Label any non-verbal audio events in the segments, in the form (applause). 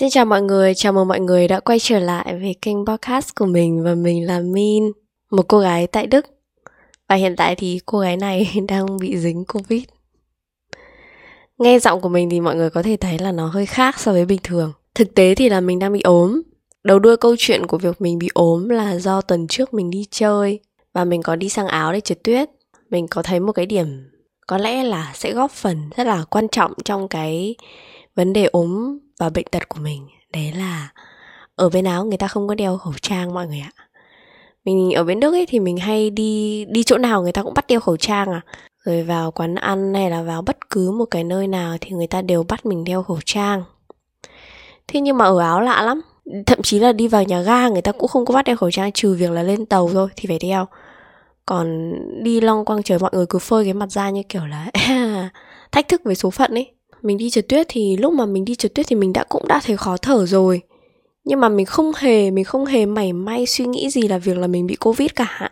Xin chào mọi người, chào mừng mọi người đã quay trở lại với kênh podcast của mình và mình là Min, một cô gái tại Đức. Và hiện tại thì cô gái này (laughs) đang bị dính Covid. Nghe giọng của mình thì mọi người có thể thấy là nó hơi khác so với bình thường. Thực tế thì là mình đang bị ốm. Đầu đuôi câu chuyện của việc mình bị ốm là do tuần trước mình đi chơi và mình có đi sang Áo để trượt tuyết. Mình có thấy một cái điểm có lẽ là sẽ góp phần rất là quan trọng trong cái vấn đề ốm và bệnh tật của mình, đấy là ở bên áo người ta không có đeo khẩu trang mọi người ạ. Mình ở bên đức ấy thì mình hay đi đi chỗ nào người ta cũng bắt đeo khẩu trang à. Rồi vào quán ăn hay là vào bất cứ một cái nơi nào thì người ta đều bắt mình đeo khẩu trang. Thế nhưng mà ở áo lạ lắm, thậm chí là đi vào nhà ga người ta cũng không có bắt đeo khẩu trang, trừ việc là lên tàu thôi thì phải đeo. Còn đi long quang trời mọi người cứ phơi cái mặt ra như kiểu là (laughs) thách thức với số phận ấy mình đi trượt tuyết thì lúc mà mình đi trượt tuyết thì mình đã cũng đã thấy khó thở rồi. Nhưng mà mình không hề mình không hề mảy may suy nghĩ gì là việc là mình bị covid cả.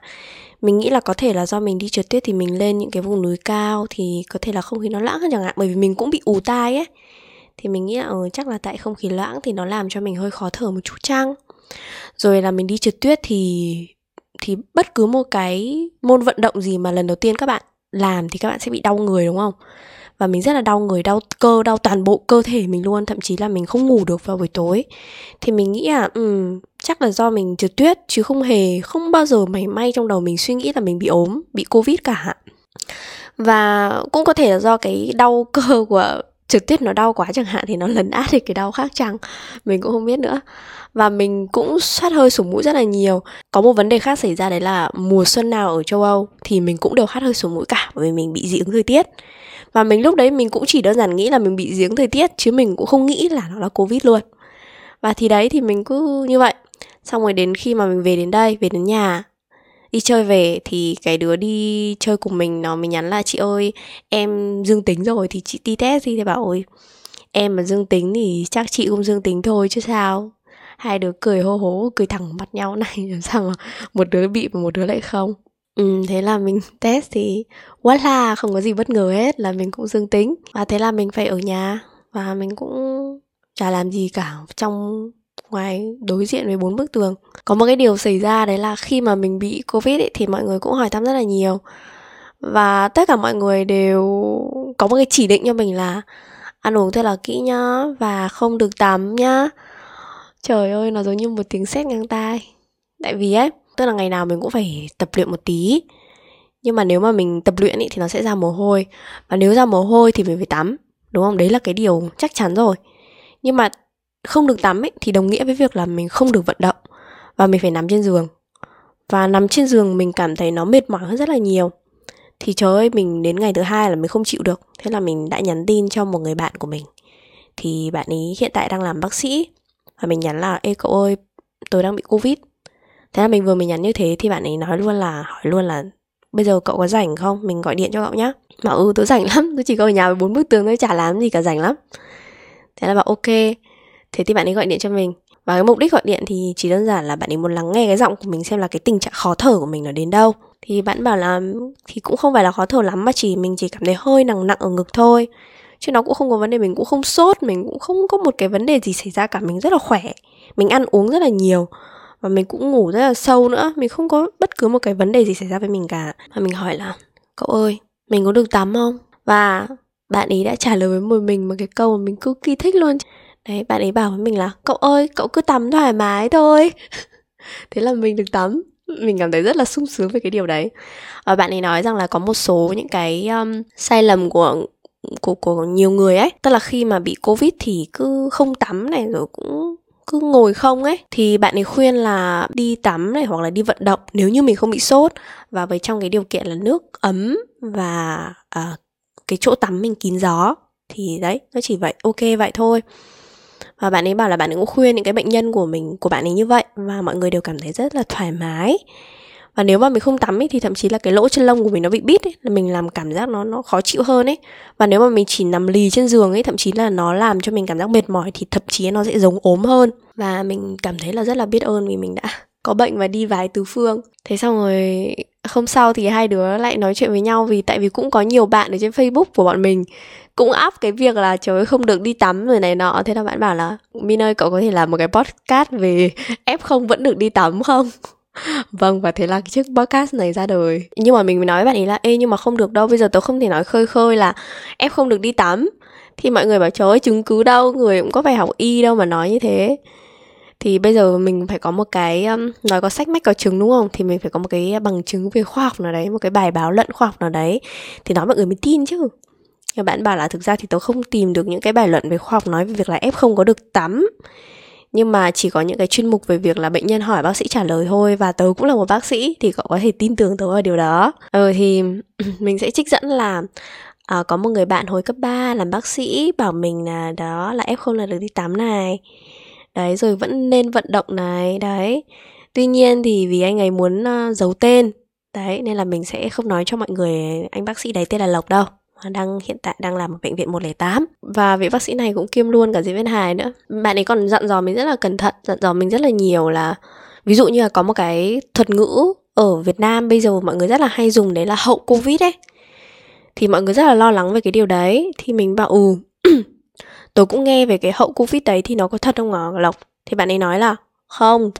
Mình nghĩ là có thể là do mình đi trượt tuyết thì mình lên những cái vùng núi cao thì có thể là không khí nó lãng hơn chẳng hạn bởi vì mình cũng bị ù tai ấy. Thì mình nghĩ là ừ, chắc là tại không khí lãng thì nó làm cho mình hơi khó thở một chút chăng? Rồi là mình đi trượt tuyết thì thì bất cứ một cái môn vận động gì mà lần đầu tiên các bạn làm thì các bạn sẽ bị đau người đúng không? Và mình rất là đau người đau cơ đau toàn bộ cơ thể mình luôn. Thậm chí là mình không ngủ được vào buổi tối. Thì mình nghĩ là um, chắc là do mình trượt tuyết chứ không hề không bao giờ mảy may trong đầu mình suy nghĩ là mình bị ốm bị covid cả và cũng có thể là do cái đau (laughs) cơ của trực tiếp nó đau quá chẳng hạn thì nó lấn át thì cái đau khác chăng? Mình cũng không biết nữa. Và mình cũng sát hơi sổ mũi rất là nhiều. Có một vấn đề khác xảy ra đấy là mùa xuân nào ở châu âu thì mình cũng đều hát hơi sổ mũi cả bởi vì mình bị dị ứng thời tiết và mình lúc đấy mình cũng chỉ đơn giản nghĩ là mình bị giếng thời tiết, chứ mình cũng không nghĩ là nó là covid luôn. Và thì đấy, thì mình cứ như vậy. Xong rồi đến khi mà mình về đến đây, về đến nhà, đi chơi về, thì cái đứa đi chơi cùng mình, nó mình nhắn là, chị ơi, em dương tính rồi thì chị đi test đi. Thì bảo, ôi, em mà dương tính thì chắc chị cũng dương tính thôi chứ sao? Hai đứa cười hô hố, cười thẳng mặt nhau. (laughs) Này, làm sao mà một đứa bị và một đứa lại không? Ừ, thế là mình (laughs) test thì quá là không có gì bất ngờ hết là mình cũng dương tính. Và thế là mình phải ở nhà và mình cũng chả làm gì cả trong ngoài đối diện với bốn bức tường. Có một cái điều xảy ra đấy là khi mà mình bị covid ấy, thì mọi người cũng hỏi thăm rất là nhiều. Và tất cả mọi người đều có một cái chỉ định cho mình là ăn uống thật là kỹ nhá và không được tắm nhá. Trời ơi nó giống như một tiếng sét ngang tai. Tại vì ấy tức là ngày nào mình cũng phải tập luyện một tí. Nhưng mà nếu mà mình tập luyện ý, thì nó sẽ ra mồ hôi. Và nếu ra mồ hôi thì mình phải tắm đúng không? Đấy là cái điều chắc chắn rồi. Nhưng mà không được tắm ý, thì đồng nghĩa với việc là mình không được vận động. Và mình phải nằm trên giường. Và nằm trên giường mình cảm thấy nó mệt mỏi hơn rất là nhiều. Thì trời ơi mình đến ngày thứ hai là mình không chịu được. Thế là mình đã nhắn tin cho một người bạn của mình. Thì bạn ấy hiện tại đang làm bác sĩ. Và mình nhắn là ê cậu ơi tôi đang bị covid thế là mình vừa mình nhắn như thế thì bạn ấy nói luôn là, hỏi luôn là, bây giờ cậu có rảnh không? Mình gọi điện cho cậu nhá. Bảo ừ tôi rảnh lắm tôi chỉ có ở nhà với bốn bức tường tôi chả làm gì cả, rảnh lắm. Thế là bảo, ok. Thế thì bạn ấy gọi điện cho mình. Và cái mục đích gọi điện thì chỉ đơn giản là bạn ấy muốn lắng nghe cái giọng của mình xem là cái tình trạng khó thở của mình nó đến đâu. Thì bạn bảo là, thì cũng không phải là khó thở lắm mà chỉ mình chỉ cảm thấy hơi nặng nặng ở ngực thôi. Chứ nó cũng không có vấn đề, mình cũng không sốt, mình cũng không có một cái vấn đề gì xảy ra cả, mình rất là khỏe, mình ăn uống rất là nhiều và mình cũng ngủ rất là sâu nữa. Mình không có bất cứ một cái vấn đề gì xảy ra với mình cả. Và mình hỏi là cậu ơi mình có được tắm không? Và bạn ấy đã trả lời với một mình một cái câu mà mình cực kỳ thích luôn. Đấy bạn ấy bảo với mình là cậu ơi cậu cứ tắm thoải mái thôi. (laughs) Thế là mình được tắm. Mình cảm thấy rất là sung sướng về cái điều đấy. Và bạn ấy nói rằng là có một số những cái um, sai lầm của của của nhiều người ấy. Tức là khi mà bị covid thì cứ không tắm này rồi cũng cứ ngồi không ấy thì bạn ấy khuyên là đi tắm này hoặc là đi vận động nếu như mình không bị sốt. Và với trong cái điều kiện là nước ấm và à, cái chỗ tắm mình kín gió. Thì đấy nó chỉ vậy ok vậy thôi. Và bạn ấy bảo là bạn ấy cũng khuyên những cái bệnh nhân của mình của bạn ấy như vậy. Và mọi người đều cảm thấy rất là thoải mái và nếu mà mình không tắm ấy thì thậm chí là cái lỗ chân lông của mình nó bị bít ấy là mình làm cảm giác nó nó khó chịu hơn ấy và nếu mà mình chỉ nằm lì trên giường ấy thậm chí là nó làm cho mình cảm giác mệt mỏi, thì thậm chí nó sẽ giống ốm hơn. Và mình cảm thấy là rất là biết ơn vì mình đã (laughs) có bệnh và đi vài tứ phương. Thế xong rồi, hôm sau thì hai đứa lại nói chuyện với nhau vì tại vì cũng có nhiều bạn ở trên facebook của bọn mình cũng áp cái việc là trời ơi, không được đi tắm rồi này nọ. Thế là bạn bảo là min ơi, cậu có thể làm một cái podcast về (laughs) f không vẫn được đi tắm không? Vâng và thế là cái chiếc podcast này ra đời. Nhưng mà mình mới nói với bạn ấy là ê nhưng mà không được đâu bây giờ tớ không thể nói khơi khơi là em không được đi tắm. Thì mọi người bảo trời ơi chứng cứ đâu người cũng có phải học y đâu mà nói như thế. Thì bây giờ mình phải có một cái um, nói có sách mách có chứng đúng không? Thì mình phải có một cái bằng chứng về khoa học nào đấy một cái bài báo luận khoa học nào đấy. Thì nói mọi người mới tin chứ. Bạn bảo là thực ra thì tớ không tìm được những cái bài luận về khoa học nói về việc là f không có được tắm nhưng mà chỉ có những cái chuyên mục về việc là bệnh nhân hỏi bác sĩ trả lời thôi và tớ cũng là một bác sĩ thì cậu có thể tin tưởng tớ vào điều đó. Ờ thì (clears throat) mình sẽ trích dẫn là à, có một người bạn hồi cấp 3 làm bác sĩ bảo mình là đó là f không là được đi tắm này. Đấy rồi vẫn nên vận động này đấy. Tuy nhiên thì vì anh ấy muốn uh, giấu tên đấy nên là mình sẽ không nói cho mọi người anh bác sĩ đấy tên là lộc đâu đang, hiện tại đang làm ở bệnh viện 108 và vị bác sĩ này cũng kiêm luôn cả diễn viên hài nữa. Bạn ấy còn dặn dò mình rất là cẩn thận, dặn dò mình rất là nhiều là, ví dụ như là có một cái thuật ngữ ở Việt Nam bây giờ mọi người rất là hay dùng đấy là hậu covid ấy. Thì mọi người rất là lo lắng về cái điều đấy. Thì mình bảo ừ (clears throat) tôi cũng nghe về cái hậu covid đấy thì nó có thật không hả lộc? Thì bạn ấy nói là, không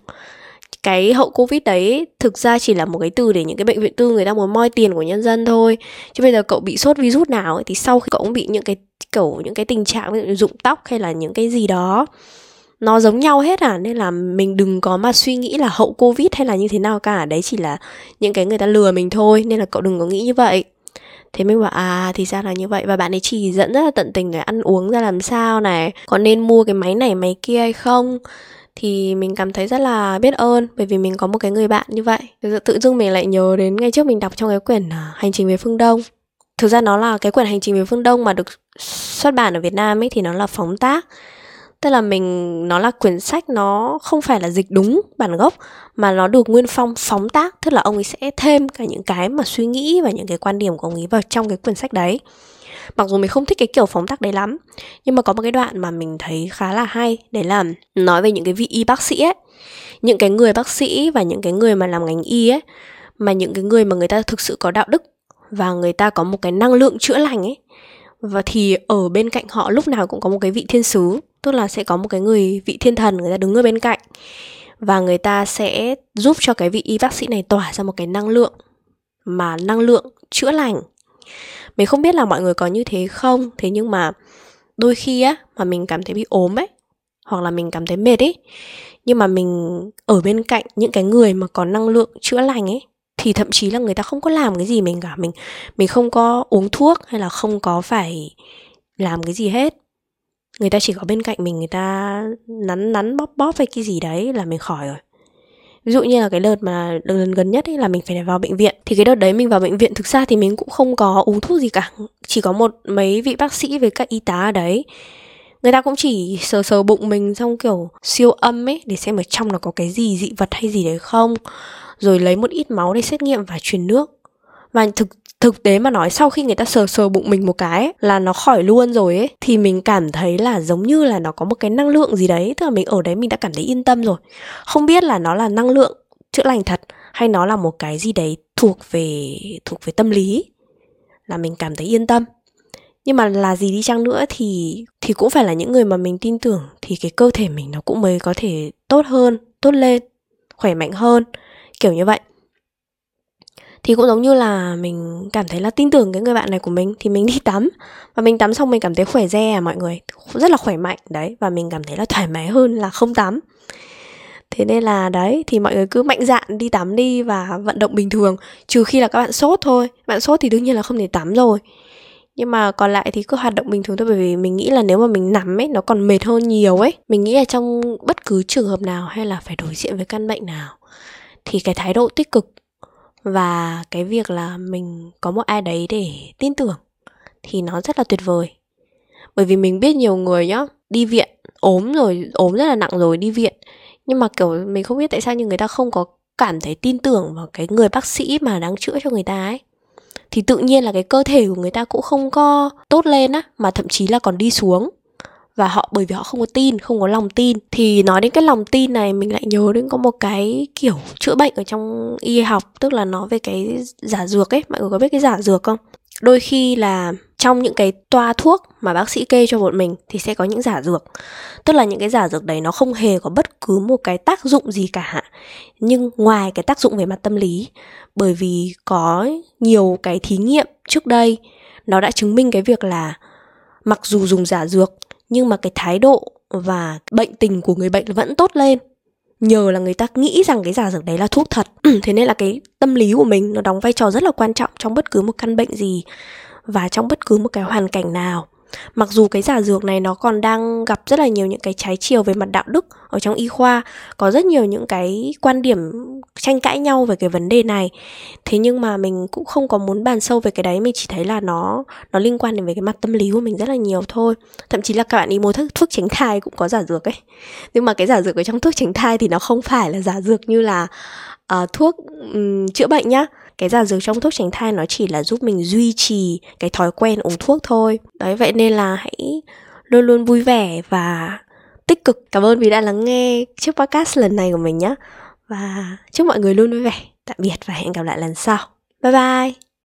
cái hậu covid đấy thực ra chỉ là một cái từ để những cái bệnh viện tư người ta muốn moi tiền của nhân dân thôi. Chứ bây giờ cậu bị sốt virus nào ấy, thì sau khi cậu cũng bị những cái kiểu những cái tình trạng ví dụ rụng tóc hay là những cái gì đó nó giống nhau hết à. Nên là mình đừng có mà suy nghĩ là hậu covid hay là như thế nào cả. Đấy chỉ là những cái người ta lừa mình thôi nên là cậu đừng có nghĩ như vậy. Thế mình bảo à thì ra là như vậy. Và bạn ấy chỉ dẫn rất là tận tình để ăn uống ra làm sao này. Có nên mua cái máy này máy kia hay không? Thì mình cảm thấy rất là biết ơn bởi vì mình có một cái người bạn như vậy. Tự dưng mình lại nhớ đến ngày trước mình đọc trong cái quyển à, hành trình về phương đông. Thực ra nó là cái quyển hành trình về phương đông mà được xuất bản ở việt nam ấy thì nó là phóng tác. Tức là mình, nó là quyển sách, nó không phải là dịch đúng bản gốc mà nó được nguyên phong phóng tác. Tức là ông ấy sẽ thêm cả những cái mà suy nghĩ và những cái quan điểm của ông ấy vào trong cái quyển sách đấy mặc dù mình không thích cái kiểu phóng tác đấy lắm, nhưng mà có một cái đoạn mà mình thấy khá là hay, đấy là nói về những cái vị y bác sĩ ấy. Những cái người bác sĩ và những cái người mà làm ngành y ấy, mà những cái người mà người ta thực sự có đạo đức và người ta có một cái năng lượng chữa lành ấy. Và thì ở bên cạnh họ lúc nào cũng có một cái vị thiên sứ, tức là sẽ có một cái người vị thiên thần, người ta đứng ở bên cạnh. Và người ta sẽ giúp cho cái vị y bác sĩ này tỏa ra một cái năng lượng, mà năng lượng chữa lành mình không biết là mọi người có như thế không, thế nhưng mà đôi khi á, mà mình cảm thấy bị ốm ấy, hoặc là mình cảm thấy mệt ấy, nhưng mà mình ở bên cạnh những cái người mà có năng lượng chữa lành ấy, thì thậm chí là người ta không có làm cái gì mình cả. Mình mình không có uống thuốc hay là không có phải làm cái gì hết. Người ta chỉ có bên cạnh mình, người ta nắn nắn, bóp bóp hay cái gì đấy là mình khỏi rồi ví dụ như là cái đợt mà lần gần nhất ấy là mình phải vào bệnh viện. Thì cái đợt đấy mình vào bệnh viện, thực ra thì mình cũng không có uống thuốc gì cả. Chỉ có một mấy vị bác sĩ với các y tá ở đấy. Người ta cũng chỉ sờ sờ bụng mình xong kiểu siêu âm ấy, để xem ở trong nó có cái gì, dị vật hay gì đấy không. Rồi lấy một ít máu để xét nghiệm và truyền nước và thực thực tế mà nói sau khi người ta sờ sờ bụng mình một cái ấy, là nó khỏi luôn rồi ấy thì mình cảm thấy là giống như là nó có một cái năng lượng gì đấy tức là mình ở đấy mình đã cảm thấy yên tâm rồi. Không biết là nó là năng lượng chữa lành thật hay nó là một cái gì đấy thuộc về thuộc về tâm lý là mình cảm thấy yên tâm. Nhưng mà là gì đi chăng nữa thì thì cũng phải là những người mà mình tin tưởng thì cái cơ thể mình nó cũng mới có thể tốt hơn tốt lên khỏe mạnh hơn kiểu như vậy thì cũng giống như là mình cảm thấy là tin tưởng cái người bạn này của mình, thì mình đi tắm. Và mình tắm xong mình cảm thấy khỏe re à mọi người. Rất là khỏe mạnh, đấy. Và mình cảm thấy là thoải mái hơn là không tắm. Thế nên là đấy, thì mọi người cứ mạnh dạn đi tắm đi và vận động bình thường. Trừ khi là các bạn sốt thôi. Bạn sốt thì đương nhiên là không thể tắm rồi. Nhưng mà còn lại thì cứ hoạt động bình thường thôi, bởi vì mình nghĩ là nếu mà mình nằm ấy, nó còn mệt hơn nhiều ấy. Mình nghĩ là trong bất cứ trường hợp nào hay là phải đối diện với căn bệnh nào, thì cái thái độ tích cực và cái việc là mình có một ai đấy để tin tưởng thì nó rất là tuyệt vời. Bởi vì mình biết nhiều người nhá, đi viện, ốm rồi, ốm rất là nặng rồi, đi viện. Nhưng mà, kiểu, mình không biết tại sao nhưng người ta không có cảm thấy tin tưởng vào cái người bác sĩ mà đang chữa cho người ta ấy. Thì tự nhiên là cái cơ thể của người ta cũng không có tốt lên á, mà thậm chí là còn đi xuống và họ, bởi vì họ không có tin, không có lòng tin. Thì nói đến cái lòng tin này, mình lại nhớ đến có một cái kiểu chữa bệnh ở trong y học. Tức là nói về cái giả dược ấy. Mọi người có biết cái giả dược không? Đôi khi là trong những cái toa thuốc mà bác sĩ kê cho bọn mình thì sẽ có những giả dược. Tức là những cái giả dược đấy nó không hề có bất cứ một cái tác dụng gì cả. Nhưng ngoài cái tác dụng về mặt tâm lý, bởi vì có nhiều cái thí nghiệm trước đây, nó đã chứng minh cái việc là mặc dù dùng giả dược nhưng mà cái thái độ và bệnh tình của người bệnh vẫn tốt lên. Nhờ là người ta nghĩ rằng cái giả dược đấy là thuốc thật. (clears throat) Thế nên là cái tâm lý của mình nó đóng vai trò rất là quan trọng trong bất cứ một căn bệnh gì và trong bất cứ một cái hoàn cảnh nào mặc dù cái giả dược này nó còn đang gặp rất là nhiều những cái trái chiều về mặt đạo đức ở trong y khoa có rất nhiều những cái quan điểm tranh cãi nhau về cái vấn đề này. Thế nhưng mà mình cũng không có muốn bàn sâu về cái đấy mình chỉ thấy là nó nó liên quan đến về cái mặt tâm lý của mình rất là nhiều thôi. Thậm chí là các bạn ý mua thuốc, thuốc tránh thai cũng có giả dược ấy. Nhưng mà cái giả dược ở trong thuốc tránh thai thì nó không phải là giả dược như là uh, thuốc um, chữa bệnh nhá cái giả dược trong thuốc tránh thai nó chỉ là giúp mình duy trì cái thói quen uống thuốc thôi. Đấy, vậy nên là hãy luôn luôn vui vẻ và tích cực. Cảm ơn vì đã lắng nghe chiếc podcast lần này của mình nhé. Và chúc mọi người luôn vui vẻ, tạm biệt và hẹn gặp lại lần sau. Bye bye!